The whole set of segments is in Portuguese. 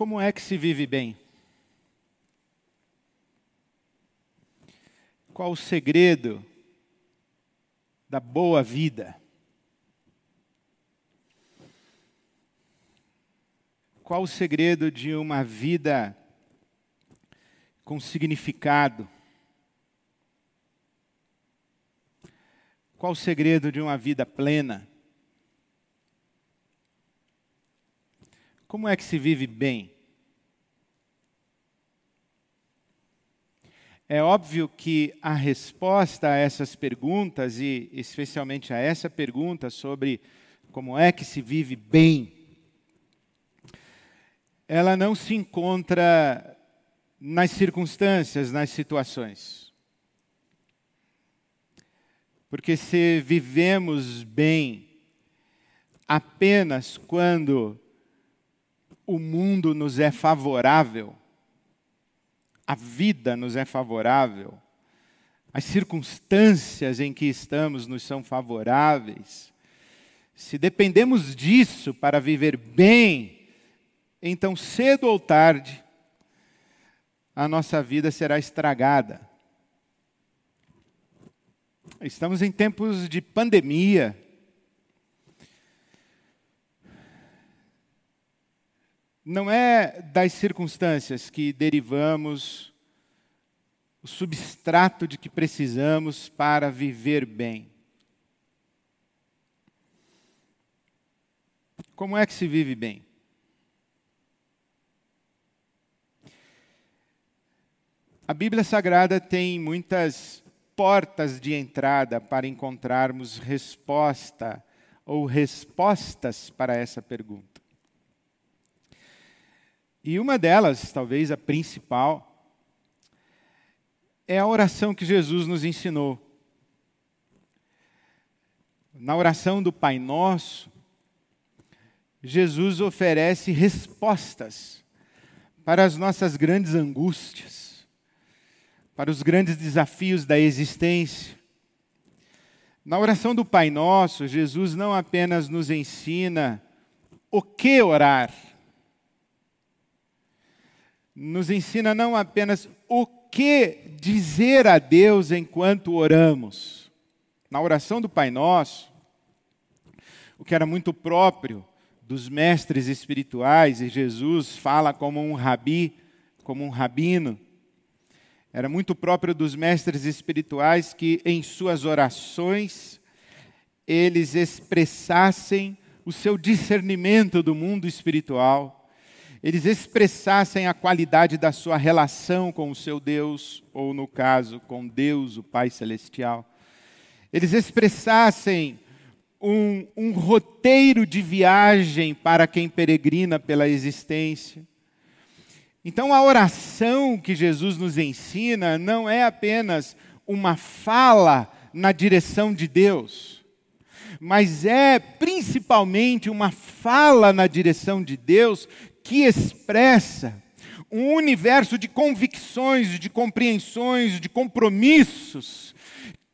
Como é que se vive bem? Qual o segredo da boa vida? Qual o segredo de uma vida com significado? Qual o segredo de uma vida plena? Como é que se vive bem? É óbvio que a resposta a essas perguntas, e especialmente a essa pergunta sobre como é que se vive bem, ela não se encontra nas circunstâncias, nas situações. Porque se vivemos bem apenas quando o mundo nos é favorável, a vida nos é favorável, as circunstâncias em que estamos nos são favoráveis, se dependemos disso para viver bem, então cedo ou tarde a nossa vida será estragada. Estamos em tempos de pandemia, Não é das circunstâncias que derivamos o substrato de que precisamos para viver bem. Como é que se vive bem? A Bíblia Sagrada tem muitas portas de entrada para encontrarmos resposta ou respostas para essa pergunta. E uma delas, talvez a principal, é a oração que Jesus nos ensinou. Na oração do Pai Nosso, Jesus oferece respostas para as nossas grandes angústias, para os grandes desafios da existência. Na oração do Pai Nosso, Jesus não apenas nos ensina o que orar, nos ensina não apenas o que dizer a Deus enquanto oramos. Na oração do Pai Nosso, o que era muito próprio dos mestres espirituais, e Jesus fala como um rabi, como um rabino, era muito próprio dos mestres espirituais que em suas orações eles expressassem o seu discernimento do mundo espiritual eles expressassem a qualidade da sua relação com o seu Deus, ou no caso, com Deus, o Pai Celestial. Eles expressassem um, um roteiro de viagem para quem peregrina pela existência. Então, a oração que Jesus nos ensina não é apenas uma fala na direção de Deus, mas é principalmente uma fala na direção de Deus que expressa um universo de convicções, de compreensões, de compromissos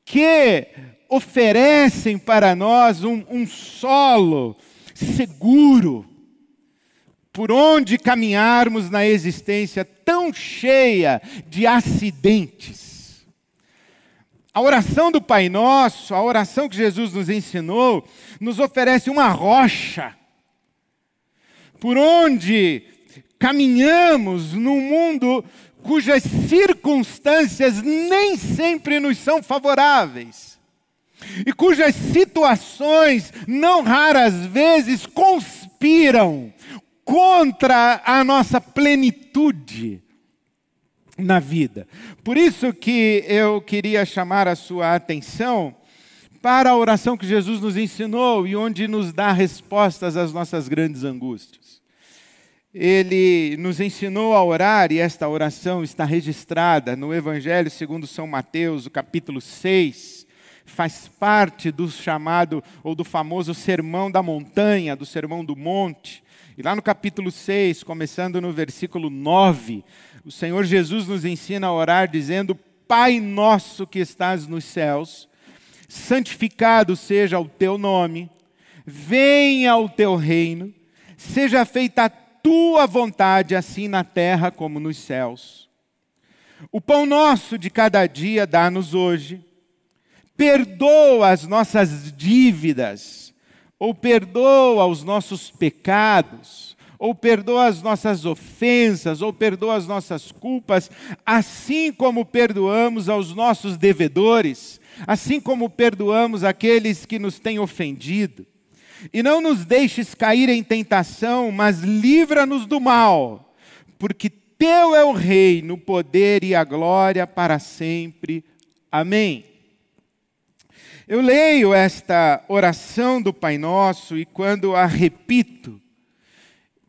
que oferecem para nós um, um solo seguro por onde caminharmos na existência tão cheia de acidentes. A oração do Pai Nosso, a oração que Jesus nos ensinou, nos oferece uma rocha por onde caminhamos num mundo cujas circunstâncias nem sempre nos são favoráveis e cujas situações, não raras vezes, conspiram contra a nossa plenitude na vida. Por isso que eu queria chamar a sua atenção para a oração que Jesus nos ensinou e onde nos dá respostas às nossas grandes angústias ele nos ensinou a orar, e esta oração está registrada no Evangelho segundo São Mateus, o capítulo 6, faz parte do chamado, ou do famoso Sermão da Montanha, do Sermão do Monte. E lá no capítulo 6, começando no versículo 9, o Senhor Jesus nos ensina a orar dizendo: Pai nosso que estás nos céus, santificado seja o teu nome, venha o teu reino, seja feita a tua vontade, assim na terra como nos céus. O pão nosso de cada dia dá-nos hoje. Perdoa as nossas dívidas, ou perdoa os nossos pecados, ou perdoa as nossas ofensas, ou perdoa as nossas culpas, assim como perdoamos aos nossos devedores, assim como perdoamos aqueles que nos têm ofendido. E não nos deixes cair em tentação, mas livra-nos do mal, porque teu é o reino, o poder e a glória para sempre. Amém. Eu leio esta oração do Pai Nosso e quando a repito,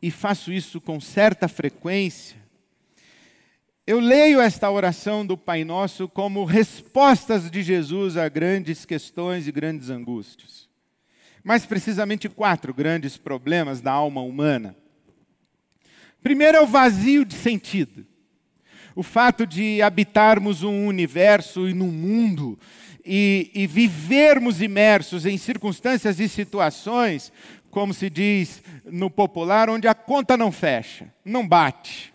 e faço isso com certa frequência, eu leio esta oração do Pai Nosso como respostas de Jesus a grandes questões e grandes angústias. Mais precisamente, quatro grandes problemas da alma humana. Primeiro é o vazio de sentido. O fato de habitarmos um universo e num mundo e, e vivermos imersos em circunstâncias e situações como se diz no popular, onde a conta não fecha, não bate.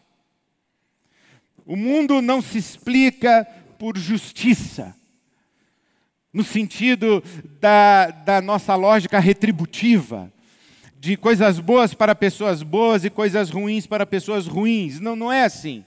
O mundo não se explica por justiça, no sentido da, da nossa lógica retributiva, de coisas boas para pessoas boas e coisas ruins para pessoas ruins. Não, não é assim.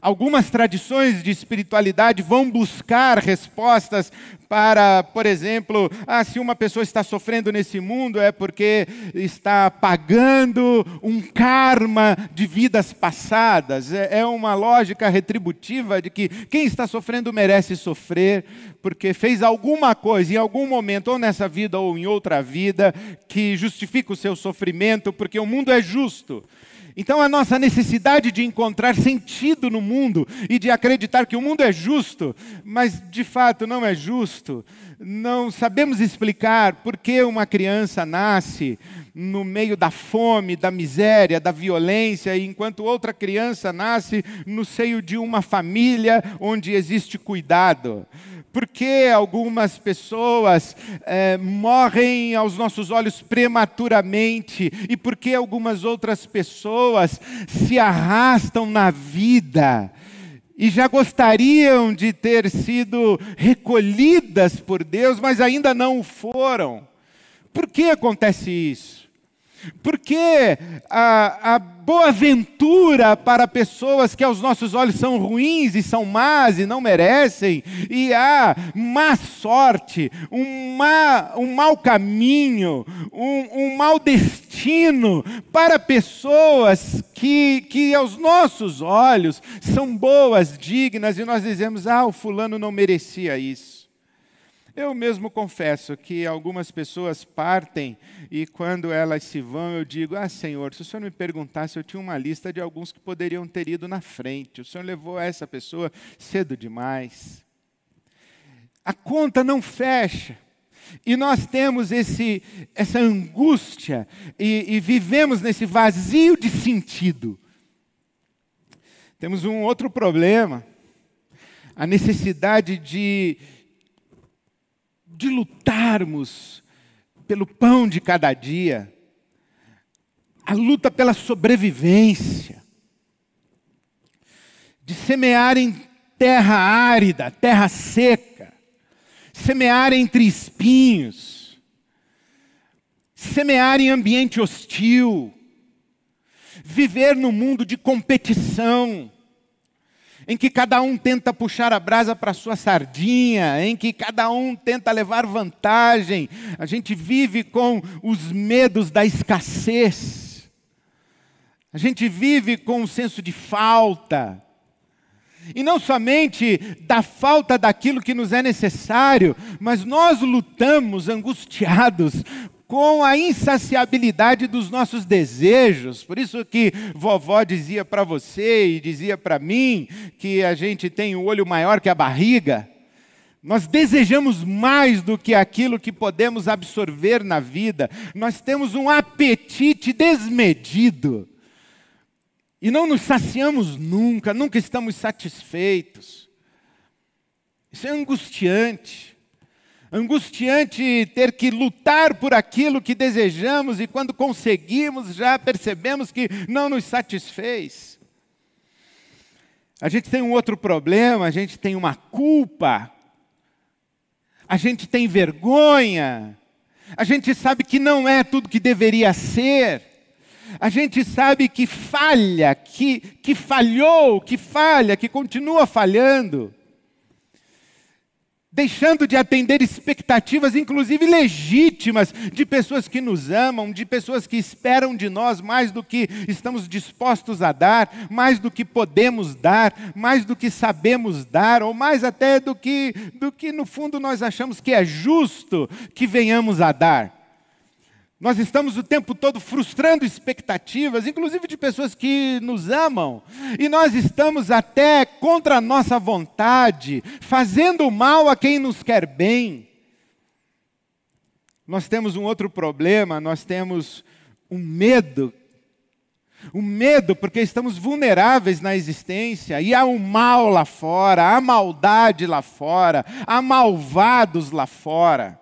Algumas tradições de espiritualidade vão buscar respostas para, por exemplo, ah, se uma pessoa está sofrendo nesse mundo é porque está pagando um karma de vidas passadas. É, é uma lógica retributiva de que quem está sofrendo merece sofrer, porque fez alguma coisa em algum momento, ou nessa vida ou em outra vida, que justifica o seu sofrimento, porque o mundo é justo. Então, a nossa necessidade de encontrar sentido no mundo e de acreditar que o mundo é justo, mas de fato não é justo, não sabemos explicar por que uma criança nasce no meio da fome, da miséria, da violência, enquanto outra criança nasce no seio de uma família onde existe cuidado por que algumas pessoas é, morrem aos nossos olhos prematuramente e por que algumas outras pessoas se arrastam na vida e já gostariam de ter sido recolhidas por Deus, mas ainda não o foram. Por que acontece isso? Porque a, a boa ventura para pessoas que aos nossos olhos são ruins e são más e não merecem, e há má sorte, um, má, um mau caminho, um, um mau destino para pessoas que, que aos nossos olhos são boas, dignas, e nós dizemos: ah, o fulano não merecia isso. Eu mesmo confesso que algumas pessoas partem e quando elas se vão, eu digo: Ah, Senhor, se o Senhor me perguntasse, eu tinha uma lista de alguns que poderiam ter ido na frente. O Senhor levou essa pessoa cedo demais. A conta não fecha. E nós temos esse, essa angústia e, e vivemos nesse vazio de sentido. Temos um outro problema, a necessidade de de lutarmos pelo pão de cada dia, a luta pela sobrevivência, de semear em terra árida, terra seca, semear entre espinhos, semear em ambiente hostil, viver no mundo de competição, em que cada um tenta puxar a brasa para sua sardinha, em que cada um tenta levar vantagem. A gente vive com os medos da escassez. A gente vive com um senso de falta. E não somente da falta daquilo que nos é necessário, mas nós lutamos angustiados com a insaciabilidade dos nossos desejos. Por isso que vovó dizia para você e dizia para mim que a gente tem o olho maior que a barriga. Nós desejamos mais do que aquilo que podemos absorver na vida. Nós temos um apetite desmedido. E não nos saciamos nunca, nunca estamos satisfeitos. Isso é angustiante. Angustiante ter que lutar por aquilo que desejamos e quando conseguimos já percebemos que não nos satisfez. A gente tem um outro problema, a gente tem uma culpa, a gente tem vergonha, a gente sabe que não é tudo que deveria ser, a gente sabe que falha, que, que falhou, que falha, que continua falhando deixando de atender expectativas, inclusive legítimas, de pessoas que nos amam, de pessoas que esperam de nós mais do que estamos dispostos a dar, mais do que podemos dar, mais do que sabemos dar, ou mais até do que, do que no fundo nós achamos que é justo que venhamos a dar. Nós estamos o tempo todo frustrando expectativas, inclusive de pessoas que nos amam, e nós estamos até contra a nossa vontade, fazendo mal a quem nos quer bem. Nós temos um outro problema, nós temos um medo. O um medo porque estamos vulneráveis na existência e há o um mal lá fora, há maldade lá fora, há malvados lá fora.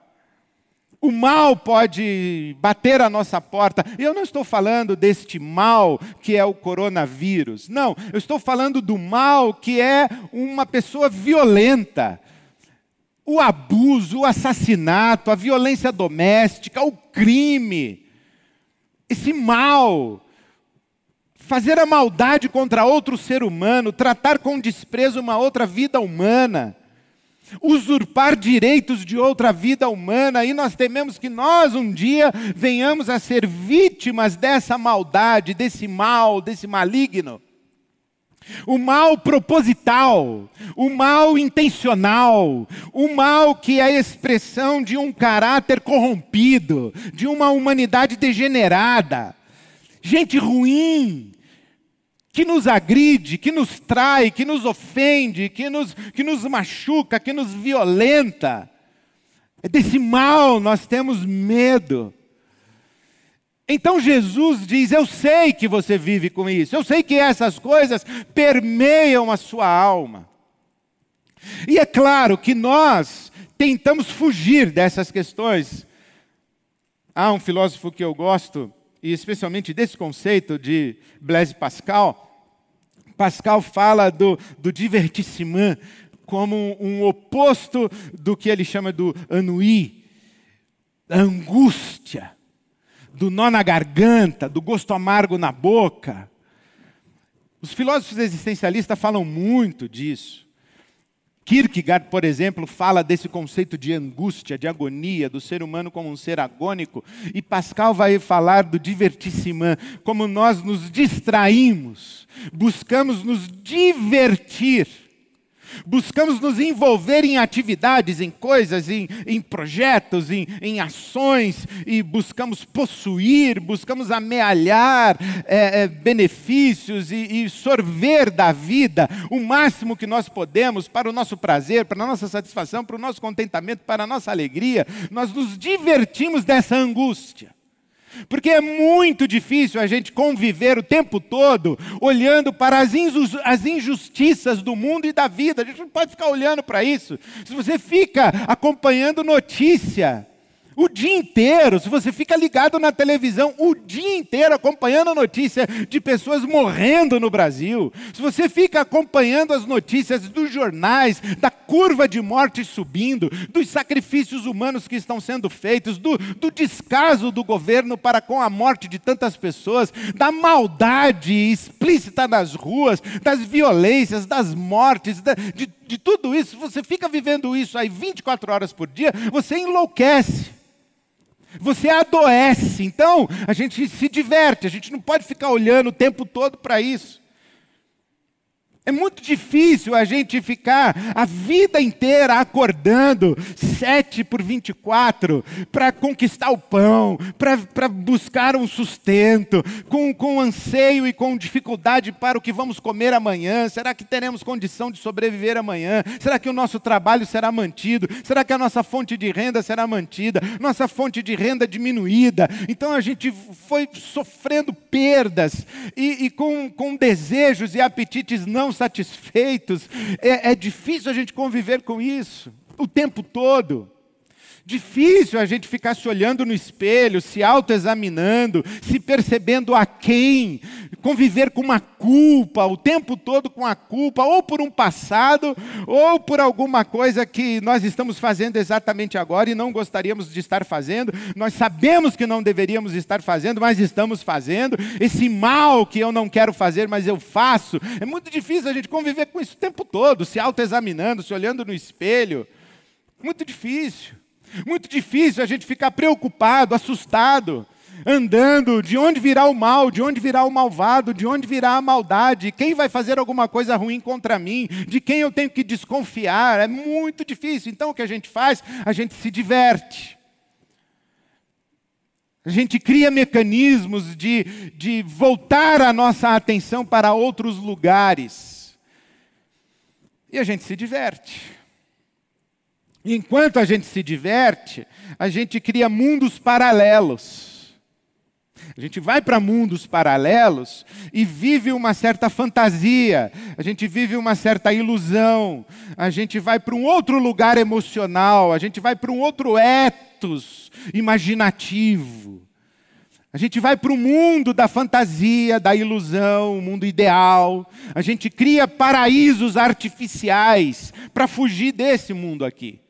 O mal pode bater a nossa porta. Eu não estou falando deste mal que é o coronavírus. Não, eu estou falando do mal que é uma pessoa violenta. O abuso, o assassinato, a violência doméstica, o crime. Esse mal. Fazer a maldade contra outro ser humano, tratar com desprezo uma outra vida humana usurpar direitos de outra vida humana, e nós tememos que nós um dia venhamos a ser vítimas dessa maldade, desse mal, desse maligno. O mal proposital, o mal intencional, o mal que é a expressão de um caráter corrompido, de uma humanidade degenerada. Gente ruim, que nos agride, que nos trai, que nos ofende, que nos, que nos machuca, que nos violenta. É desse mal nós temos medo. Então Jesus diz: Eu sei que você vive com isso, eu sei que essas coisas permeiam a sua alma. E é claro que nós tentamos fugir dessas questões. Há um filósofo que eu gosto, e especialmente desse conceito de Blaise Pascal, Pascal fala do, do divertissement como um oposto do que ele chama do ennui, da angústia, do nó na garganta, do gosto amargo na boca. Os filósofos existencialistas falam muito disso. Kierkegaard, por exemplo, fala desse conceito de angústia, de agonia, do ser humano como um ser agônico, e Pascal vai falar do divertissement, como nós nos distraímos, buscamos nos divertir Buscamos nos envolver em atividades, em coisas, em, em projetos, em, em, ações, e buscamos possuir, buscamos amealhar é, é, benefícios e, e sorver da vida o máximo que nós podemos para o nosso prazer, para a nossa satisfação, para o nosso contentamento, para a nossa alegria. Nós nos divertimos dessa angústia. Porque é muito difícil a gente conviver o tempo todo olhando para as injustiças do mundo e da vida. A gente não pode ficar olhando para isso. Se você fica acompanhando notícia, o dia inteiro, se você fica ligado na televisão o dia inteiro acompanhando a notícia de pessoas morrendo no Brasil, se você fica acompanhando as notícias dos jornais, da curva de morte subindo, dos sacrifícios humanos que estão sendo feitos, do, do descaso do governo para com a morte de tantas pessoas, da maldade explícita nas ruas, das violências, das mortes, da, de, de tudo isso, você fica vivendo isso aí 24 horas por dia, você enlouquece. Você adoece. Então, a gente se diverte, a gente não pode ficar olhando o tempo todo para isso. É muito difícil a gente ficar a vida inteira acordando, sete por 24, para conquistar o pão, para buscar um sustento, com, com anseio e com dificuldade para o que vamos comer amanhã. Será que teremos condição de sobreviver amanhã? Será que o nosso trabalho será mantido? Será que a nossa fonte de renda será mantida? Nossa fonte de renda diminuída? Então a gente foi sofrendo perdas e, e com, com desejos e apetites não satisfeitos. É, é difícil a gente conviver com isso o tempo todo. Difícil a gente ficar se olhando no espelho, se autoexaminando, se percebendo a quem, conviver com uma culpa, o tempo todo com a culpa, ou por um passado, ou por alguma coisa que nós estamos fazendo exatamente agora e não gostaríamos de estar fazendo. Nós sabemos que não deveríamos estar fazendo, mas estamos fazendo. Esse mal que eu não quero fazer, mas eu faço. É muito difícil a gente conviver com isso o tempo todo, se autoexaminando, se olhando no espelho. Muito difícil. Muito difícil a gente ficar preocupado, assustado, andando, de onde virá o mal, de onde virá o malvado, de onde virá a maldade, quem vai fazer alguma coisa ruim contra mim, de quem eu tenho que desconfiar. É muito difícil. Então o que a gente faz? A gente se diverte. A gente cria mecanismos de, de voltar a nossa atenção para outros lugares. E a gente se diverte. Enquanto a gente se diverte, a gente cria mundos paralelos. A gente vai para mundos paralelos e vive uma certa fantasia, a gente vive uma certa ilusão, a gente vai para um outro lugar emocional, a gente vai para um outro etos imaginativo. A gente vai para o mundo da fantasia, da ilusão, o mundo ideal. A gente cria paraísos artificiais para fugir desse mundo aqui.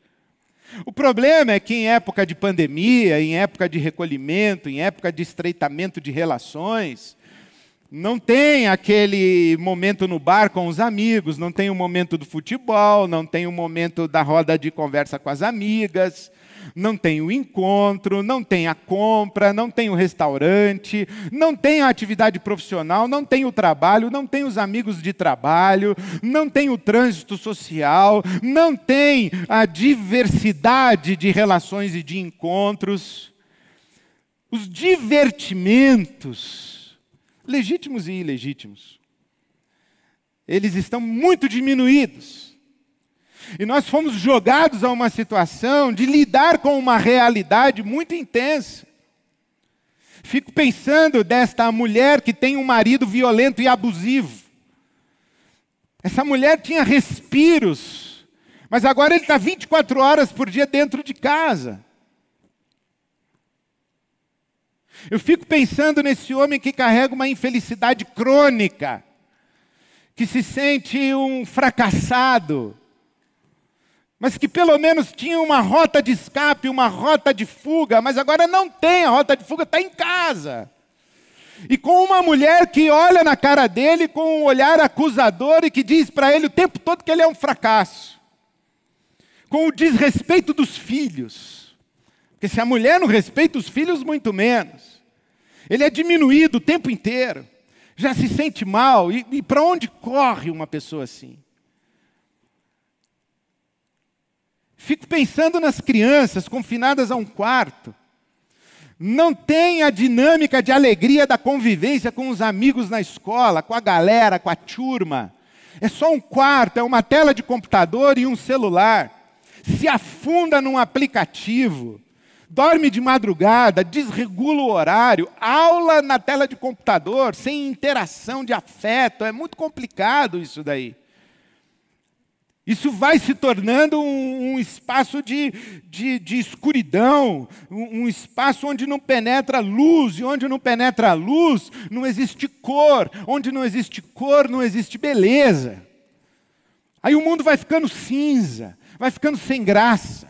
O problema é que em época de pandemia, em época de recolhimento, em época de estreitamento de relações, não tem aquele momento no bar com os amigos, não tem o momento do futebol, não tem o momento da roda de conversa com as amigas, não tem o encontro, não tem a compra, não tem o restaurante, não tem a atividade profissional, não tem o trabalho, não tem os amigos de trabalho, não tem o trânsito social, não tem a diversidade de relações e de encontros. Os divertimentos, legítimos e ilegítimos, eles estão muito diminuídos. E nós fomos jogados a uma situação de lidar com uma realidade muito intensa. Fico pensando desta mulher que tem um marido violento e abusivo. Essa mulher tinha respiros, mas agora ele está 24 horas por dia dentro de casa. Eu fico pensando nesse homem que carrega uma infelicidade crônica, que se sente um fracassado, mas que pelo menos tinha uma rota de escape, uma rota de fuga, mas agora não tem a rota de fuga, está em casa. E com uma mulher que olha na cara dele com um olhar acusador e que diz para ele o tempo todo que ele é um fracasso. Com o desrespeito dos filhos. Porque se a mulher não respeita os filhos, muito menos. Ele é diminuído o tempo inteiro. Já se sente mal. E, e para onde corre uma pessoa assim? Fico pensando nas crianças confinadas a um quarto. Não tem a dinâmica de alegria da convivência com os amigos na escola, com a galera, com a turma. É só um quarto, é uma tela de computador e um celular. Se afunda num aplicativo, dorme de madrugada, desregula o horário, aula na tela de computador, sem interação de afeto. É muito complicado isso daí. Isso vai se tornando um, um espaço de, de, de escuridão, um, um, espaço onde não penetra luz, e onde não penetra luz, não existe cor, onde não existe cor, não existe beleza. Aí o mundo vai ficando cinza, vai ficando sem graça,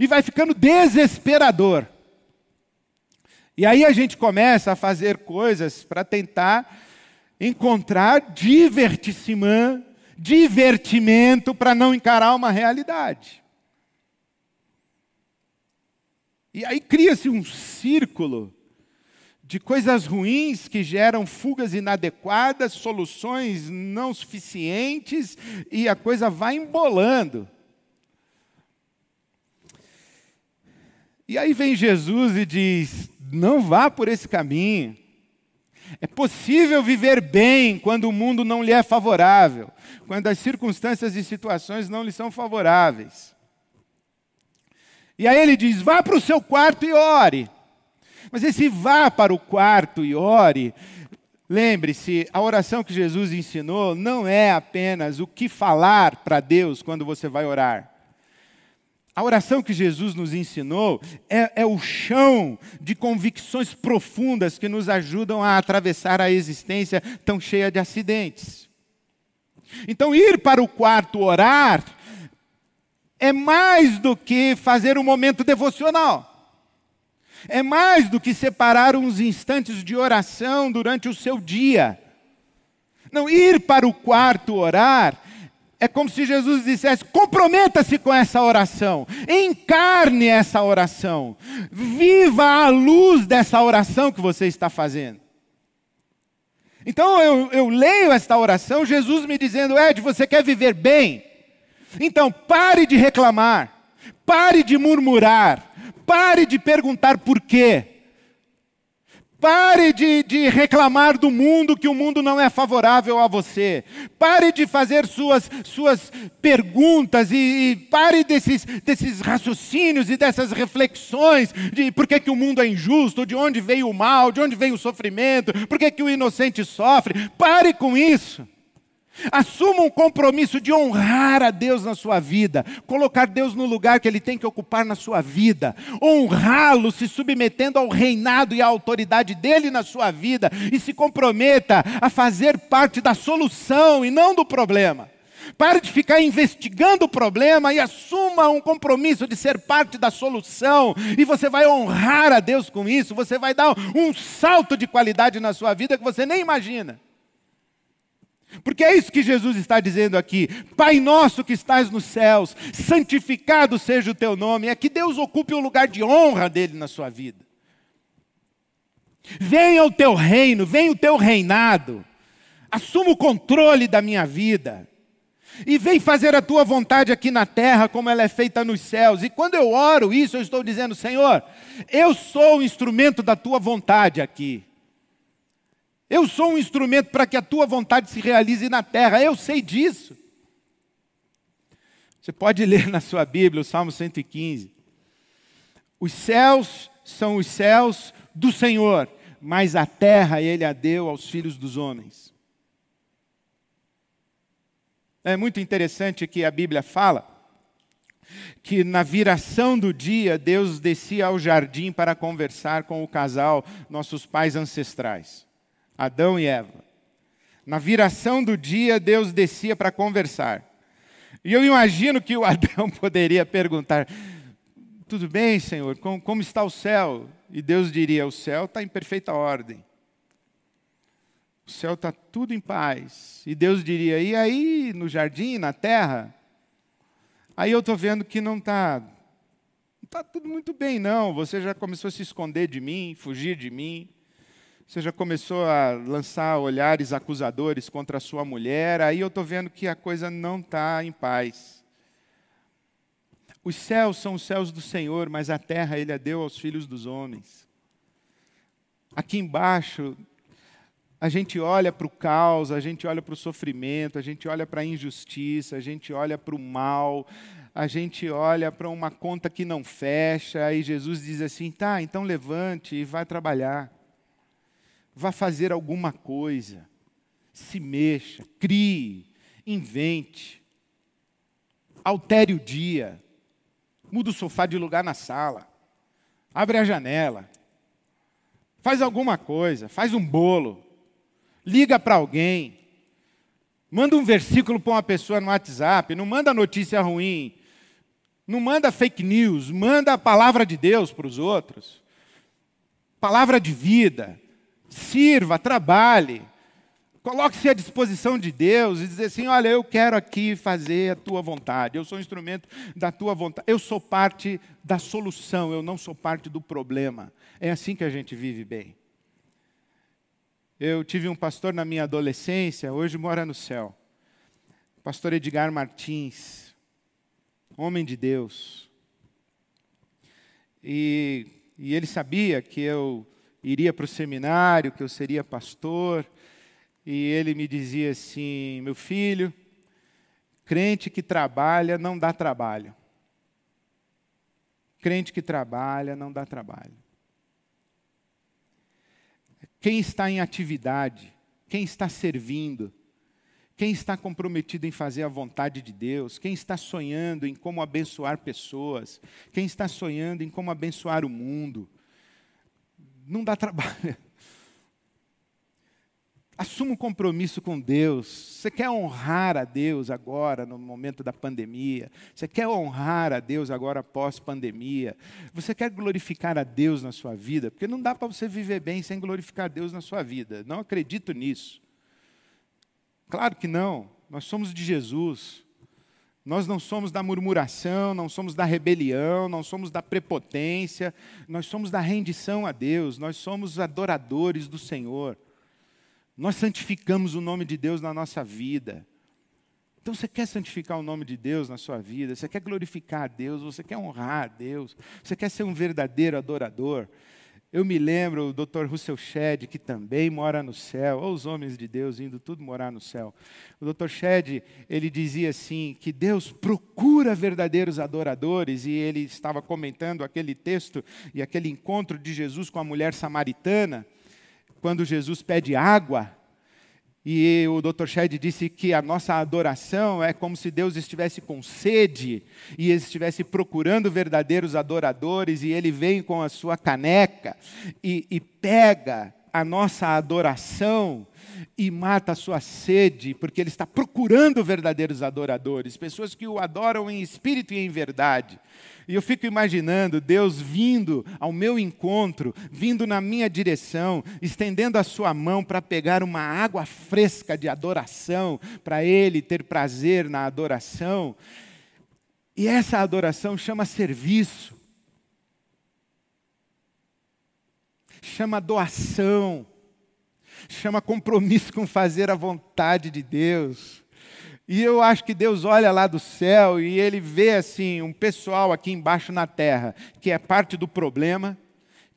e vai ficando desesperador. E aí a gente começa a fazer coisas para tentar encontrar divertissimã divertimento para não encarar uma realidade. E aí cria-se um círculo de coisas ruins que geram fugas inadequadas, soluções não suficientes, e a coisa vai embolando. E aí vem Jesus e diz: não vá por esse caminho. É possível viver bem quando o mundo não lhe é favorável, quando as circunstâncias e situações não lhe são favoráveis. E aí ele diz: vá para o seu quarto e ore. Mas esse vá para o quarto e ore, lembre-se, a oração que Jesus ensinou não é apenas o que falar para Deus quando você vai orar. A oração que Jesus nos ensinou é, é, o chão de convicções profundas que nos ajudam a atravessar a existência tão cheia de acidentes. Então, ir para o quarto orar é mais do que fazer um momento devocional. É mais do que separar uns instantes de oração durante o seu dia. Não, ir para o quarto orar é como se Jesus dissesse: comprometa-se com essa oração, encarne essa oração, viva a luz dessa oração que você está fazendo. Então eu, eu leio esta oração, Jesus me dizendo: Ed, você quer viver bem? Então pare de reclamar, pare de murmurar, pare de perguntar por quê. Pare de, de, reclamar do mundo que o mundo não é favorável a você. Pare de fazer suas, suas perguntas e, e pare desses, desses raciocínios e dessas reflexões de por que, que o mundo é injusto, de onde veio o mal, de onde veio o sofrimento, por que, que o inocente sofre. Pare com isso. Assuma um compromisso de honrar a Deus na sua vida, colocar Deus no lugar que Ele tem que ocupar na sua vida, honrá-lo se submetendo ao reinado e à autoridade dele na sua vida e se comprometa a fazer parte da solução e não do problema. Pare de ficar investigando o problema e assuma um compromisso de ser parte da solução. E você vai honrar a Deus com isso, você vai dar um salto de qualidade na sua vida que você nem imagina. Porque é isso que Jesus está dizendo aqui. Pai nosso que estás nos céus, santificado seja o teu nome. É que Deus ocupe o lugar de honra dele na sua vida. Venha o teu reino, venha o teu reinado. Assuma o controle da minha vida. E vem fazer a tua vontade aqui na terra, como ela é feita nos céus. E quando eu oro isso, eu estou dizendo, Senhor, eu sou o instrumento da tua vontade aqui. Eu sou um instrumento para que a tua vontade se realize na terra, eu sei disso. Você pode ler na sua Bíblia o Salmo 115. Os céus são os céus do Senhor, mas a terra ele a deu aos filhos dos homens. É muito interessante que a Bíblia fala que na viração do dia Deus descia ao jardim para conversar com o casal, nossos pais ancestrais. Adão e Eva. Na viração do dia, Deus descia para conversar. E eu imagino que o Adão poderia perguntar: Tudo bem, Senhor, como, como está o céu? E Deus diria: O céu está em perfeita ordem. O céu está tudo em paz. E Deus diria: E aí, no jardim, na terra? Aí eu estou vendo que não está não está tudo muito bem, não. Você já começou a se esconder de mim, fugir de mim. Você já começou a lançar olhares acusadores contra a sua mulher, aí eu estou vendo que a coisa não está em paz. Os céus são os céus do Senhor, mas a terra ele a deu aos filhos dos homens. Aqui embaixo, a gente olha para o caos, a gente olha para o sofrimento, a gente olha para a injustiça, a gente olha para o mal, a gente olha para uma conta que não fecha, e Jesus diz assim: tá, então levante e vai trabalhar vá fazer alguma coisa, se mexa, crie, invente, altere o dia, muda o sofá de lugar na sala, abre a janela, faz alguma coisa, faz um bolo, liga para alguém, manda um versículo para uma pessoa no WhatsApp, não manda notícia ruim, não manda fake news, manda a palavra de Deus para os outros, palavra de vida, sirva, trabalhe, coloque-se à disposição de Deus e dizer assim: olha, eu quero aqui fazer a tua vontade, eu sou um instrumento da tua vontade, eu sou parte da solução, eu não sou parte do problema. É assim que a gente vive bem. Eu tive um pastor na minha adolescência, hoje mora no céu. Pastor Edgar Martins, homem de Deus. E, e ele sabia que eu iria para o seminário, que eu seria pastor, e ele me dizia assim: meu filho, crente que trabalha não dá trabalho. Crente que trabalha não dá trabalho. Quem está em atividade, quem está servindo, Quem está comprometido em fazer a vontade de Deus? Quem está sonhando em como abençoar pessoas? Quem está sonhando em como abençoar o mundo? Não dá trabalho. Assuma um compromisso com Deus. Você quer honrar a Deus agora, no momento da pandemia? Você quer honrar a Deus agora pós-pandemia? Você quer glorificar a Deus na sua vida? Porque não dá para você viver bem sem glorificar a Deus na sua vida. Não acredito nisso. Claro que não. Nós somos de Jesus. Nós não somos da murmuração, não somos da rebelião, não somos da prepotência, nós somos da rendição a Deus, nós somos adoradores do Senhor. Nós santificamos o nome de Deus na nossa vida. Então você quer santificar o nome de Deus na sua vida, você quer glorificar a Deus, você quer honrar a Deus, você quer ser um verdadeiro adorador. Eu me lembro do Dr. Russell Shedd, que também mora no céu, ou os homens de Deus indo tudo morar no céu. O Dr. Shedd, ele dizia assim, que Deus procura verdadeiros adoradores, e ele estava comentando aquele texto e aquele encontro de Jesus com a mulher samaritana, quando Jesus pede água, e o Dr. Shedd disse que a nossa adoração é como se Deus estivesse com sede e estivesse procurando verdadeiros adoradores, e ele vem com a sua caneca e, e pega a nossa adoração e mata a sua sede, porque ele está procurando verdadeiros adoradores, pessoas que o adoram em espírito e em verdade. E eu fico imaginando Deus vindo ao meu encontro, vindo na minha direção, estendendo a sua mão para pegar uma água fresca de adoração, para Ele ter prazer na adoração. E essa adoração chama serviço, chama doação, chama compromisso com fazer a vontade de Deus. E eu acho que Deus olha lá do céu e ele vê assim um pessoal aqui embaixo na terra que é parte do problema,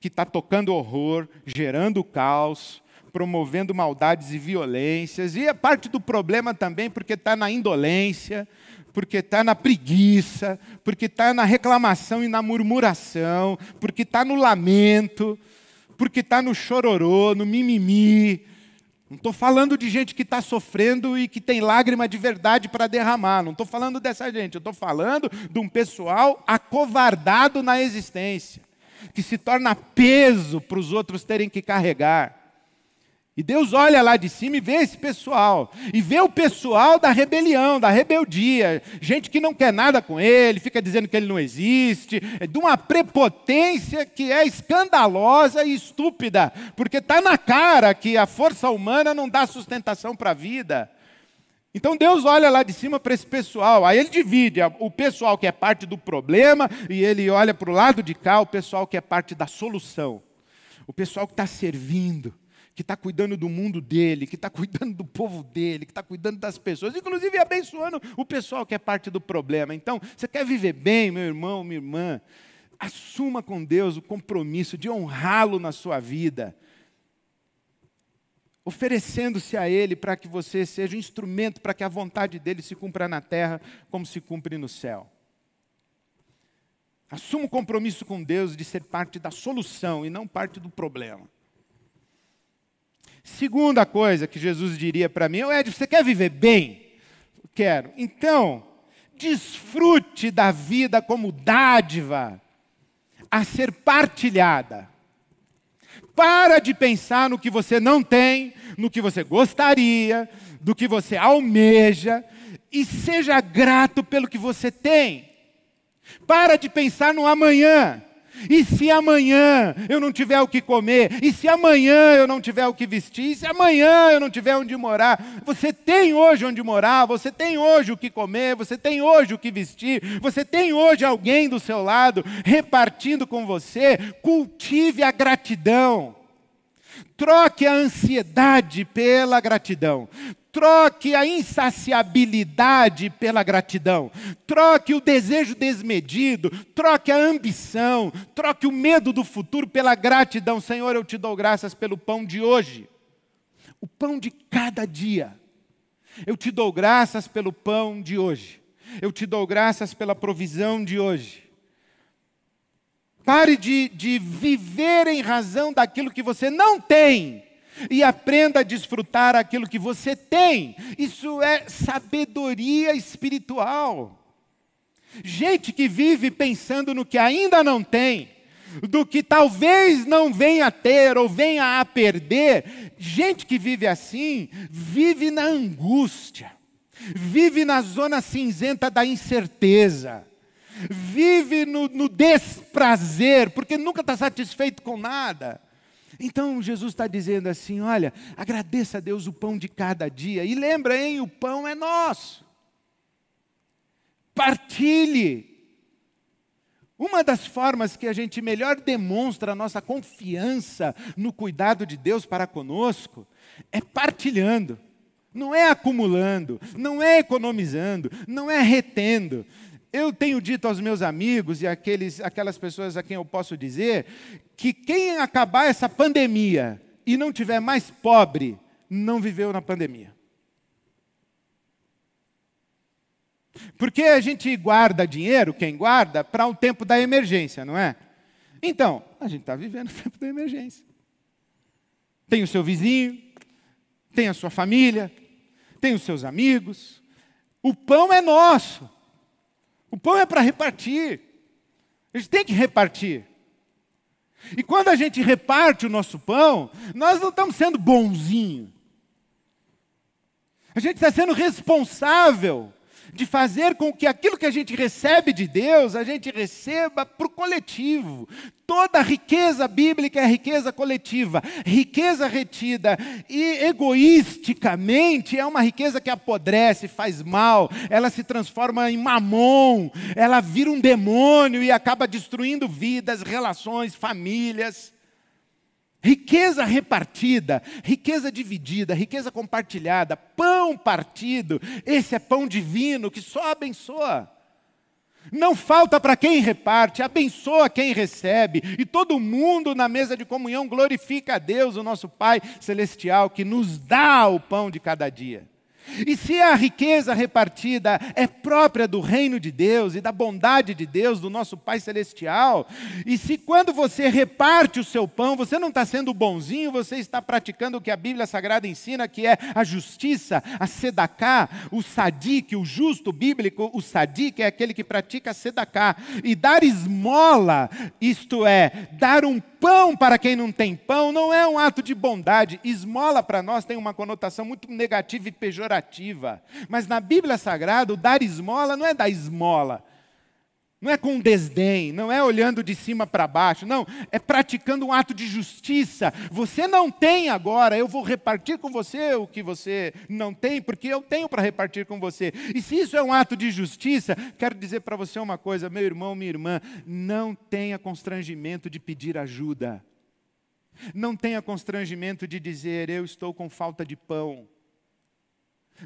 que está tocando horror, gerando caos, promovendo maldades e violências, e é parte do problema também porque está na indolência, porque está na preguiça, porque está na reclamação e na murmuração, porque está no lamento, porque está no chororô, no mimimi, não estou falando de gente que está sofrendo e que tem lágrima de verdade para derramar. Não estou falando dessa gente. Eu estou falando de um pessoal acovardado na existência, que se torna peso para os outros terem que carregar. E Deus olha lá de cima e vê esse pessoal, e vê o pessoal da rebelião, da rebeldia, gente que não quer nada com ele, fica dizendo que ele não existe, é de uma prepotência que é escandalosa e estúpida, porque está na cara que a força humana não dá sustentação para a vida. Então Deus olha lá de cima para esse pessoal, aí ele divide o pessoal que é parte do problema, e ele olha para o lado de cá o pessoal que é parte da solução, o pessoal que está servindo que está cuidando do mundo dele, que está cuidando do povo dele, que está cuidando das pessoas, inclusive abençoando o pessoal que é parte do problema. Então, você quer viver bem, meu irmão, minha irmã? Assuma com Deus o compromisso de honrá-lo na sua vida, oferecendo-se a Ele para que você seja um instrumento para que a vontade dele se cumpra na terra como se cumpre no céu. Assuma o compromisso com Deus de ser parte da solução e não parte do problema. Segunda coisa que Jesus diria para mim, Ed, você quer viver bem? Quero. Então, desfrute da vida como dádiva a ser partilhada. Para de pensar no que você não tem, no que você gostaria, do que você almeja, e seja grato pelo que você tem. Para de pensar no amanhã. E se amanhã eu não tiver o que comer? E se amanhã eu não tiver o que vestir? E se amanhã eu não tiver onde morar? Você tem hoje onde morar, você tem hoje o que comer, você tem hoje o que vestir, você tem hoje alguém do seu lado repartindo com você. Cultive a gratidão. Troque a ansiedade pela gratidão. Troque a insaciabilidade pela gratidão. Troque o desejo desmedido. Troque a ambição. Troque o medo do futuro pela gratidão. Senhor, eu te dou graças pelo pão de hoje. O pão de cada dia. Eu te dou graças pelo pão de hoje. Eu te dou graças pela provisão de hoje. Pare de, de viver em razão daquilo que você não tem e aprenda a desfrutar aquilo que você tem. Isso é sabedoria espiritual. Gente que vive pensando no que ainda não tem, do que talvez não venha a ter ou venha a perder, gente que vive assim, vive na angústia, vive na zona cinzenta da incerteza, vive no, no desprazer, porque nunca está satisfeito com nada. Então Jesus está dizendo assim: olha, agradeça a Deus o pão de cada dia. E lembra, hein, o pão é nosso. Partilhe. Uma das formas que a gente melhor demonstra a nossa confiança no cuidado de Deus para conosco é partilhando. Não é acumulando, não é economizando, não é retendo. Eu tenho dito aos meus amigos e aqueles, aquelas pessoas a quem eu posso dizer que quem acabar essa pandemia e não tiver mais pobre, não viveu na pandemia. Porque a gente guarda dinheiro, quem guarda, para o tempo da emergência, não é? Então, a gente está vivendo o tempo da emergência. Tem o seu vizinho, tem a sua família, tem os seus amigos. O pão é nosso. O pão é para repartir. A gente tem que repartir. E quando a gente reparte o nosso pão, nós não estamos sendo bonzinhos. A gente está sendo responsável de fazer com que aquilo que a gente recebe de Deus, a gente receba para o coletivo. Toda riqueza bíblica é riqueza coletiva. Riqueza retida e egoisticamente é uma riqueza que apodrece, faz mal, ela se transforma em mamon, ela vira um demônio e acaba destruindo vidas, relações, famílias. Riqueza repartida, riqueza dividida, riqueza compartilhada, pão partido, esse é pão divino que só abençoa. Não falta para quem reparte, abençoa quem recebe, e todo mundo na mesa de comunhão glorifica a Deus, o nosso Pai Celestial, que nos dá o pão de cada dia. E se a riqueza repartida é própria do reino de Deus e da bondade de Deus, do nosso Pai Celestial, e se quando você reparte o seu pão, você não está sendo bonzinho, você está praticando o que a Bíblia Sagrada ensina, que é a justiça, a sedacá, o sadique, o justo bíblico, o sadique é aquele que pratica a sedacá, e dar esmola, isto é, dar um pão para quem não tem pão, não é um ato de bondade. Esmola para nós tem uma conotação muito negativa e pejorativa. Mas na Bíblia Sagrada, o dar esmola não é dar esmola. Não é com desdém, não é olhando de cima para baixo, não, é praticando um ato de justiça. Você não tem agora, eu vou repartir com você o que você não tem, porque eu tenho para repartir com você. E se isso é um ato de justiça, quero dizer para você uma coisa, meu irmão, minha irmã, não tenha constrangimento de pedir ajuda. Não tenha constrangimento de dizer, eu estou com falta de pão.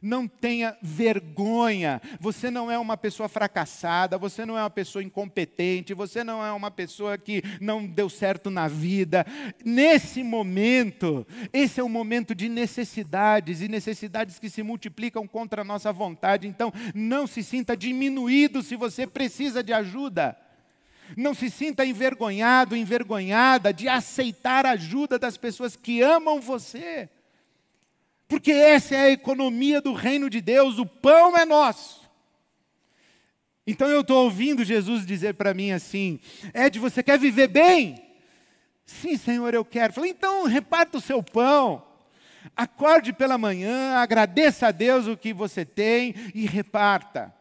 Não tenha vergonha. Você não é uma pessoa fracassada, você não é uma pessoa incompetente, você não é uma pessoa que não deu certo na vida. Nesse momento, esse é um momento de necessidades e necessidades que se multiplicam contra a nossa vontade. Então, não se sinta diminuído se você precisa de ajuda. Não se sinta envergonhado, envergonhada de aceitar a ajuda das pessoas que amam você. Porque essa é a economia do reino de Deus, o pão é nosso. Então eu estou ouvindo Jesus dizer para mim assim: Ed, você quer viver bem? Sim, Senhor, eu quero. Falei, então reparta o seu pão. Acorde pela manhã, agradeça a Deus o que você tem e reparta.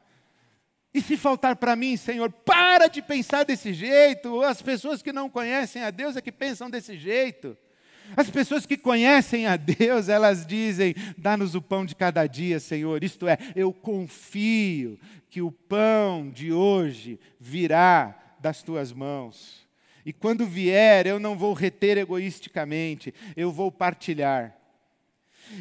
E se faltar para mim, Senhor, para de pensar desse jeito. As pessoas que não conhecem a Deus é que pensam desse jeito. As pessoas que conhecem a Deus, elas dizem: dá-nos o pão de cada dia, Senhor. Isto é, eu confio que o pão de hoje virá das tuas mãos. E quando vier, eu não vou reter egoisticamente, eu vou partilhar.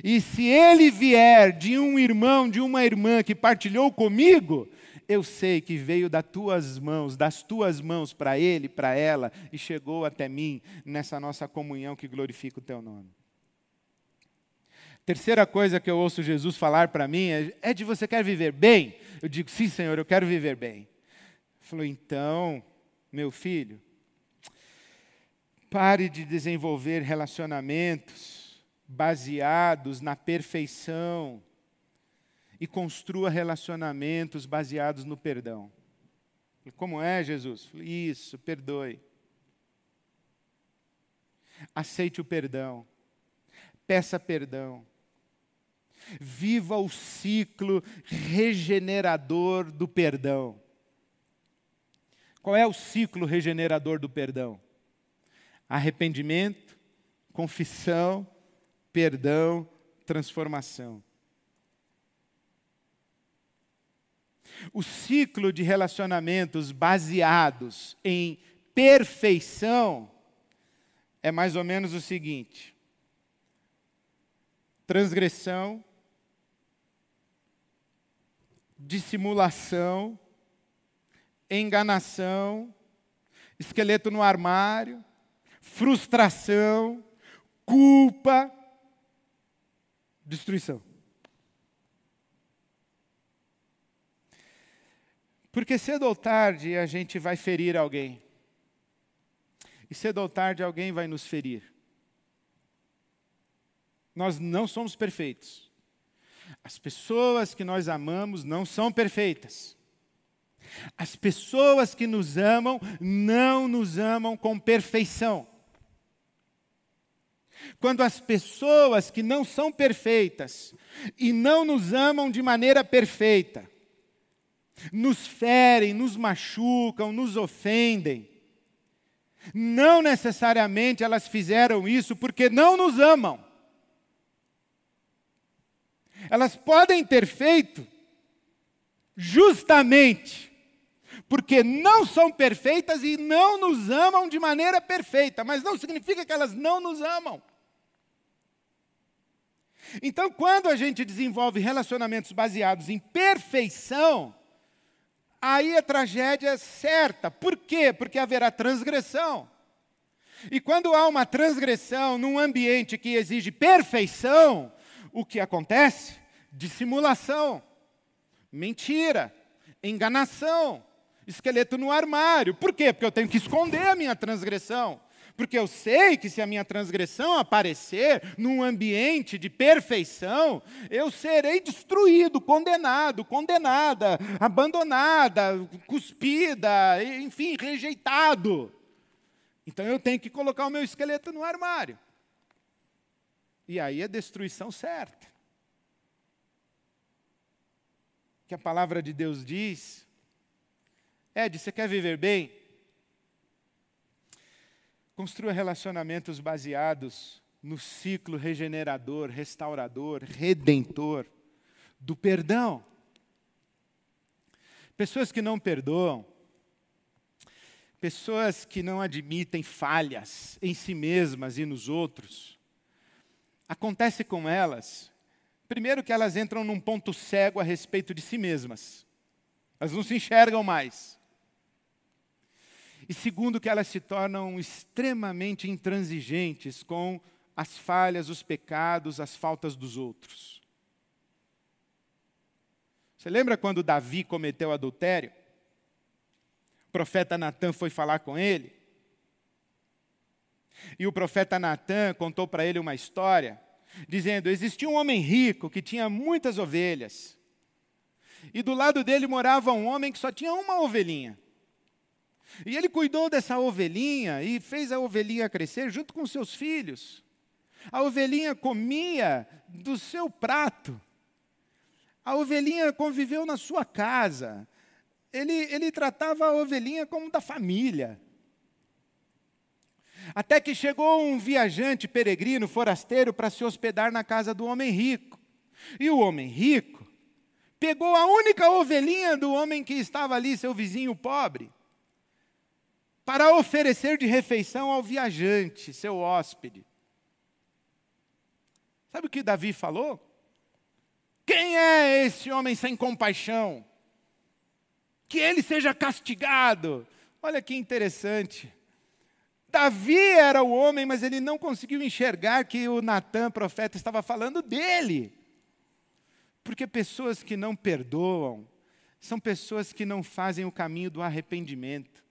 E se ele vier de um irmão, de uma irmã que partilhou comigo, eu sei que veio das tuas mãos, das tuas mãos para ele, para ela, e chegou até mim nessa nossa comunhão que glorifica o teu nome. Terceira coisa que eu ouço Jesus falar para mim é: é de você quer viver bem? Eu digo, sim, Senhor, eu quero viver bem. Ele falou, então, meu filho, pare de desenvolver relacionamentos baseados na perfeição e construa relacionamentos baseados no perdão. Como é, Jesus? Isso, perdoe. Aceite o perdão. Peça perdão. Viva o ciclo regenerador do perdão. Qual é o ciclo regenerador do perdão? Arrependimento, confissão, perdão, transformação. O ciclo de relacionamentos baseados em perfeição é mais ou menos o seguinte: transgressão, dissimulação, enganação, esqueleto no armário, frustração, culpa, destruição. Porque cedo ou tarde a gente vai ferir alguém. E cedo ou tarde alguém vai nos ferir. Nós não somos perfeitos. As pessoas que nós amamos não são perfeitas. As pessoas que nos amam não nos amam com perfeição. Quando as pessoas que não são perfeitas e não nos amam de maneira perfeita, nos ferem, nos machucam, nos ofendem, não necessariamente elas fizeram isso porque não nos amam. Elas podem ter feito justamente porque não são perfeitas e não nos amam de maneira perfeita, mas não significa que elas não nos amam. Então, quando a gente desenvolve relacionamentos baseados em perfeição, aí a tragédia é certa. Por quê? Porque haverá transgressão. E quando há uma transgressão num ambiente que exige perfeição, o que acontece? Dissimulação, mentira, enganação, esqueleto no armário. Por quê? Porque eu tenho que esconder a minha transgressão. Porque eu sei que se a minha transgressão aparecer num ambiente de perfeição, eu serei destruído, condenado, condenada, abandonada, cuspida, enfim, rejeitado. Então eu tenho que colocar o meu esqueleto no armário. E aí é destruição certa. Que a palavra de Deus diz. Ed, você quer viver bem? Construa relacionamentos baseados no ciclo regenerador, restaurador, redentor do perdão. Pessoas que não perdoam, pessoas que não admitem falhas em si mesmas e nos outros, acontece com elas, primeiro que elas entram num ponto cego a respeito de si mesmas. Elas não se enxergam mais. E segundo, que elas se tornam extremamente intransigentes com as falhas, os pecados, as faltas dos outros. Você lembra quando Davi cometeu adultério? O profeta Natan foi falar com ele. E o profeta Natan contou para ele uma história, dizendo: existia um homem rico que tinha muitas ovelhas. E do lado dele morava um homem que só tinha uma ovelhinha. E ele cuidou dessa ovelhinha e fez a ovelhinha crescer junto com seus filhos. A ovelhinha comia do seu prato. A ovelhinha conviveu na sua casa. Ele, ele tratava a ovelhinha como da família. Até que chegou um viajante peregrino, forasteiro, para se hospedar na casa do homem rico. E o homem rico pegou a única ovelhinha do homem que estava ali, seu vizinho pobre, para oferecer de refeição ao viajante, seu hóspede. Sabe o que Davi falou? Quem é esse homem sem compaixão? Que ele seja castigado. Olha que interessante. Davi era o homem, mas ele não conseguiu enxergar que o Natan, profeta, estava falando dele. Porque pessoas que não perdoam são pessoas que não fazem o caminho do arrependimento.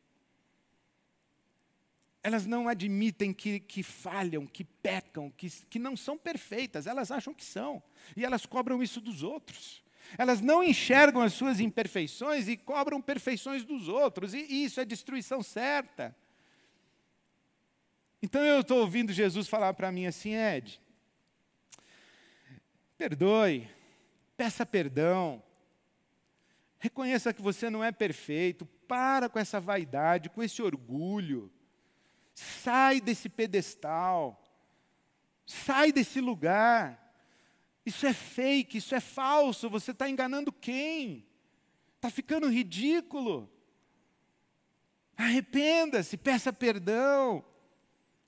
Elas não admitem que, que falham, que pecam, que, que não são perfeitas, elas acham que são. E elas cobram isso dos outros. Elas não enxergam as suas imperfeições e cobram perfeições dos outros, e, e isso é destruição certa. Então eu estou ouvindo Jesus falar para mim assim, Ed, perdoe, peça perdão, reconheça que você não é perfeito, para com essa vaidade, com esse orgulho. Sai desse pedestal. Sai desse lugar. Isso é fake, isso é falso. Você está enganando quem? Está ficando ridículo. Arrependa-se, peça perdão.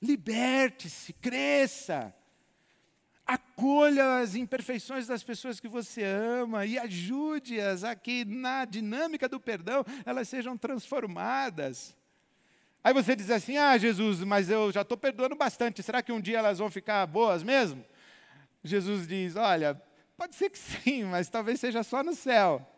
Liberte-se, cresça. Acolha as imperfeições das pessoas que você ama e ajude-as a que, na dinâmica do perdão, elas sejam transformadas. Aí você diz assim: Ah, Jesus, mas eu já estou perdoando bastante, será que um dia elas vão ficar boas mesmo? Jesus diz: Olha, pode ser que sim, mas talvez seja só no céu.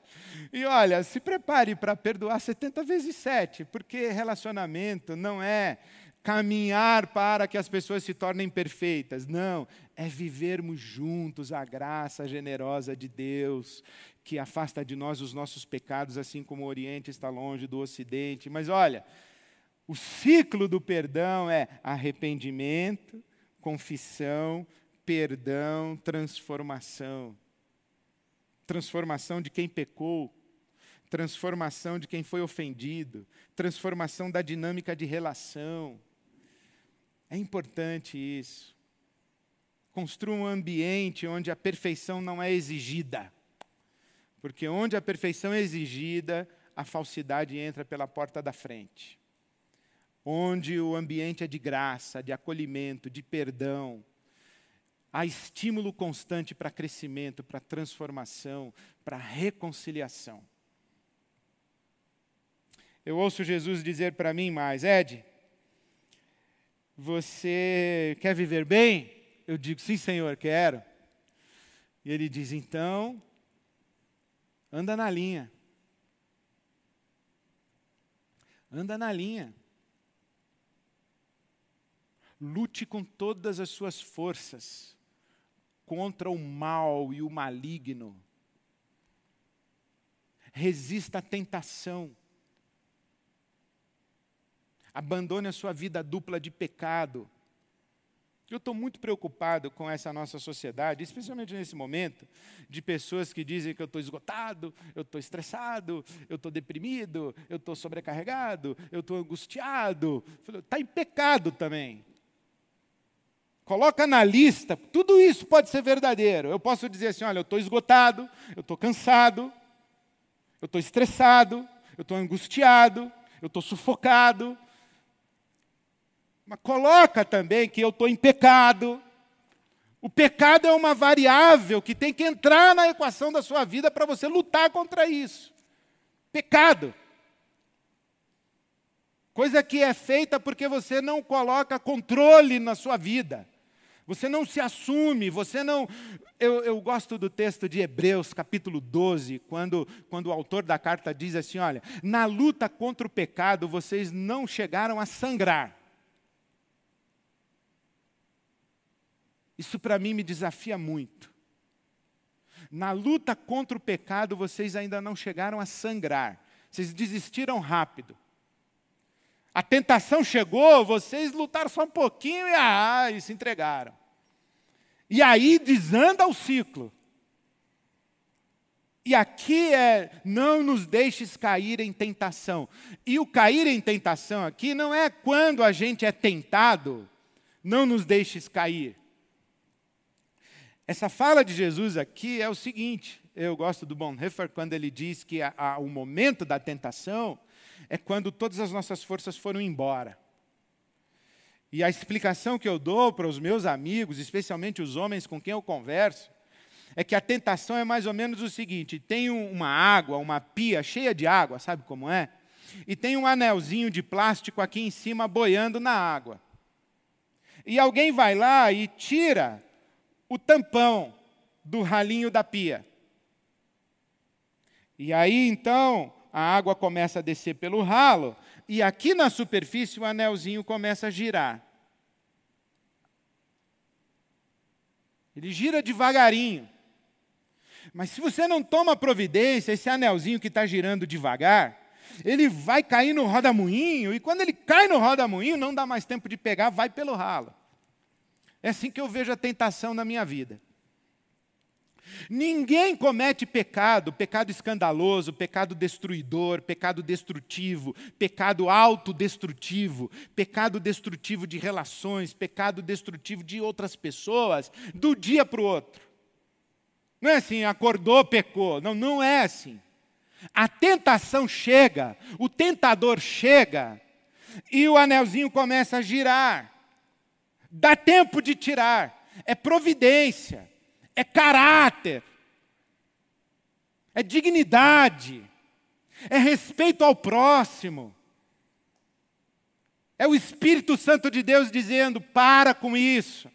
E olha, se prepare para perdoar 70 vezes 7, porque relacionamento não é caminhar para que as pessoas se tornem perfeitas. Não, é vivermos juntos a graça generosa de Deus, que afasta de nós os nossos pecados, assim como o Oriente está longe do Ocidente. Mas olha, o ciclo do perdão é arrependimento, confissão, perdão, transformação. Transformação de quem pecou, transformação de quem foi ofendido, transformação da dinâmica de relação. É importante isso. Construa um ambiente onde a perfeição não é exigida. Porque onde a perfeição é exigida, a falsidade entra pela porta da frente onde o ambiente é de graça, de acolhimento, de perdão. Há estímulo constante para crescimento, para transformação, para reconciliação. Eu ouço Jesus dizer para mim mais, Ed, você quer viver bem? Eu digo, sim, Senhor, quero. E ele diz, então, anda na linha. Anda na linha. Lute com todas as suas forças contra o mal e o maligno. Resista à tentação. Abandone a sua vida dupla de pecado. Eu estou muito preocupado com essa nossa sociedade, especialmente nesse momento, de pessoas que dizem que eu estou esgotado, eu estou estressado, eu estou deprimido, eu estou sobrecarregado, eu estou angustiado. Está em pecado também. Coloca na lista, tudo isso pode ser verdadeiro. Eu posso dizer assim: olha, eu estou esgotado, eu estou cansado, eu estou estressado, eu estou angustiado, eu estou sufocado. Mas coloca também que eu estou em pecado. O pecado é uma variável que tem que entrar na equação da sua vida para você lutar contra isso. Pecado. Coisa que é feita porque você não coloca controle na sua vida. Você não se assume, você não. Eu, eu, gosto do texto de Hebreus, capítulo 12, quando, quando o autor da carta diz assim: olha, na luta contra o pecado vocês não chegaram a sangrar. Isso para mim me desafia muito. Na luta contra o pecado vocês ainda não chegaram a sangrar, vocês desistiram rápido. A tentação chegou, vocês lutaram só um pouquinho e, ah, e se entregaram. E aí desanda o ciclo. E aqui é, não nos deixes cair em tentação. E o cair em tentação aqui não é quando a gente é tentado, não nos deixes cair. Essa fala de Jesus aqui é o seguinte: eu gosto do Bonhoeffer quando ele diz que a, a, o momento da tentação é quando todas as nossas forças foram embora. E a explicação que eu dou para os meus amigos, especialmente os homens com quem eu converso, é que a tentação é mais ou menos o seguinte: tem uma água, uma pia cheia de água, sabe como é? E tem um anelzinho de plástico aqui em cima boiando na água. E alguém vai lá e tira o tampão do ralinho da pia. E aí então a água começa a descer pelo ralo, e aqui na superfície o anelzinho começa a girar. Ele gira devagarinho. Mas se você não toma providência, esse anelzinho que está girando devagar, ele vai cair no rodamuinho, e quando ele cai no rodamuinho, não dá mais tempo de pegar, vai pelo ralo. É assim que eu vejo a tentação na minha vida. Ninguém comete pecado, pecado escandaloso, pecado destruidor, pecado destrutivo, pecado autodestrutivo, pecado destrutivo de relações, pecado destrutivo de outras pessoas, do dia para o outro. Não é assim, acordou, pecou. Não, não é assim. A tentação chega, o tentador chega, e o anelzinho começa a girar. Dá tempo de tirar, é providência é caráter, é dignidade, é respeito ao próximo. É o Espírito Santo de Deus dizendo: para com isso,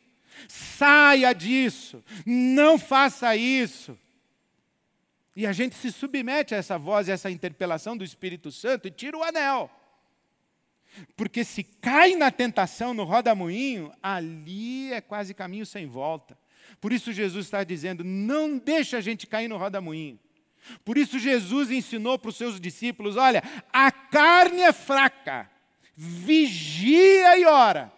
saia disso, não faça isso. E a gente se submete a essa voz, a essa interpelação do Espírito Santo e tira o anel. Porque se cai na tentação no roda-moinho, ali é quase caminho sem volta. Por isso Jesus está dizendo: não deixa a gente cair no roda-moinho. Por isso Jesus ensinou para os seus discípulos: olha, a carne é fraca, vigia e ora.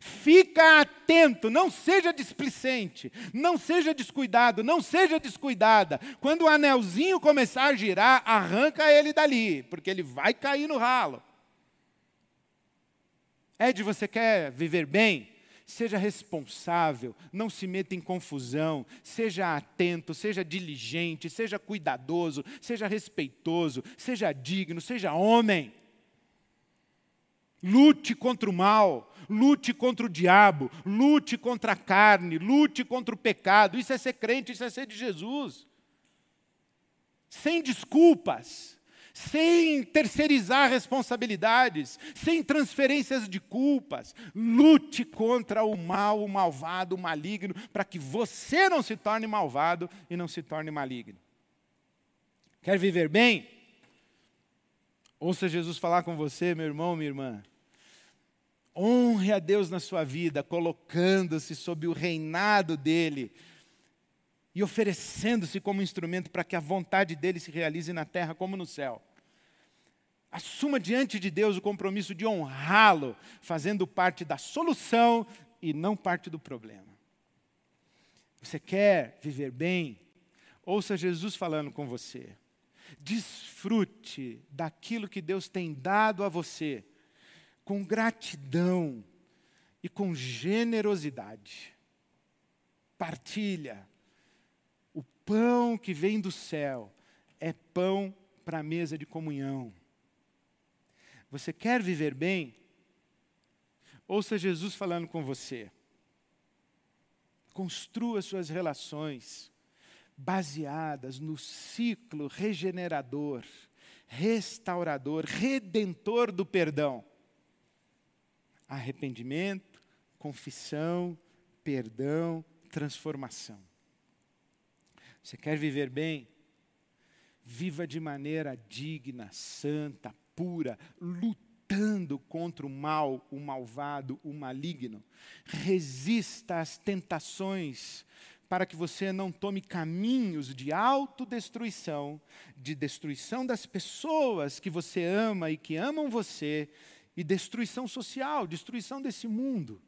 Fica atento, não seja displicente, não seja descuidado, não seja descuidada. Quando o anelzinho começar a girar, arranca ele dali, porque ele vai cair no ralo. Ed, você quer viver bem? Seja responsável, não se meta em confusão, seja atento, seja diligente, seja cuidadoso, seja respeitoso, seja digno, seja homem. Lute contra o mal, lute contra o diabo, lute contra a carne, lute contra o pecado. Isso é ser crente, isso é ser de Jesus. Sem desculpas sem terceirizar responsabilidades, sem transferências de culpas. Lute contra o mal, o malvado, o maligno, para que você não se torne malvado e não se torne maligno. Quer viver bem? Ouça Jesus falar com você, meu irmão, minha irmã. Honre a Deus na sua vida, colocando-se sob o reinado dele e oferecendo-se como instrumento para que a vontade dele se realize na terra como no céu. Assuma diante de Deus o compromisso de honrá-lo, fazendo parte da solução e não parte do problema. Você quer viver bem? Ouça Jesus falando com você. Desfrute daquilo que Deus tem dado a você, com gratidão e com generosidade. Partilha pão que vem do céu é pão para a mesa de comunhão. Você quer viver bem? Ouça Jesus falando com você. Construa suas relações baseadas no ciclo regenerador, restaurador, redentor do perdão. Arrependimento, confissão, perdão, transformação. Você quer viver bem? Viva de maneira digna, santa, pura, lutando contra o mal, o malvado, o maligno. Resista às tentações para que você não tome caminhos de autodestruição, de destruição das pessoas que você ama e que amam você, e destruição social, destruição desse mundo.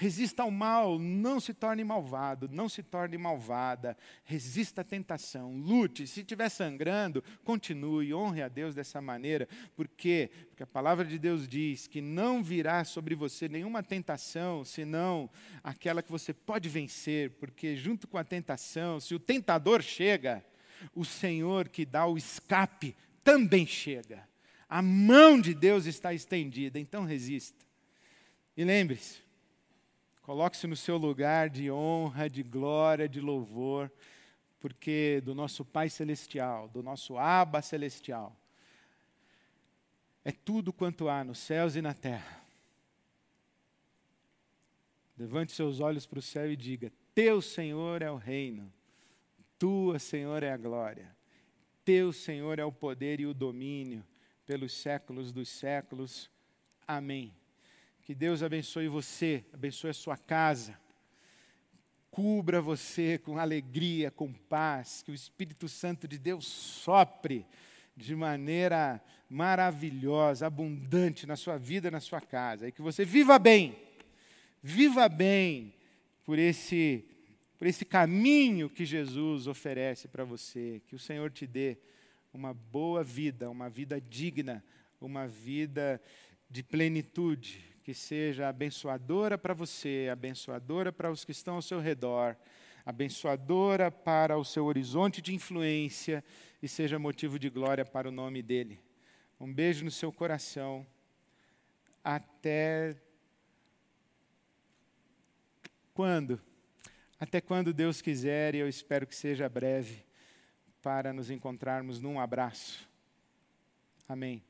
Resista ao mal, não se torne malvado, não se torne malvada. Resista à tentação, lute. Se estiver sangrando, continue, honre a Deus dessa maneira. Por quê? Porque a palavra de Deus diz que não virá sobre você nenhuma tentação, senão aquela que você pode vencer. Porque junto com a tentação, se o tentador chega, o Senhor que dá o escape também chega. A mão de Deus está estendida, então resista. E lembre-se, Coloque-se no seu lugar de honra, de glória, de louvor, porque do nosso Pai Celestial, do nosso Abba Celestial, é tudo quanto há nos céus e na terra. Levante seus olhos para o céu e diga: Teu Senhor é o reino, Tua, Senhor, é a glória, Teu, Senhor, é o poder e o domínio pelos séculos dos séculos. Amém. Que Deus abençoe você, abençoe a sua casa, cubra você com alegria, com paz, que o Espírito Santo de Deus sopre de maneira maravilhosa, abundante na sua vida, na sua casa, e que você viva bem, viva bem por esse, por esse caminho que Jesus oferece para você, que o Senhor te dê uma boa vida, uma vida digna, uma vida de plenitude, que seja abençoadora para você, abençoadora para os que estão ao seu redor, abençoadora para o seu horizonte de influência e seja motivo de glória para o nome dele. Um beijo no seu coração. Até quando? Até quando Deus quiser, e eu espero que seja breve para nos encontrarmos num abraço. Amém.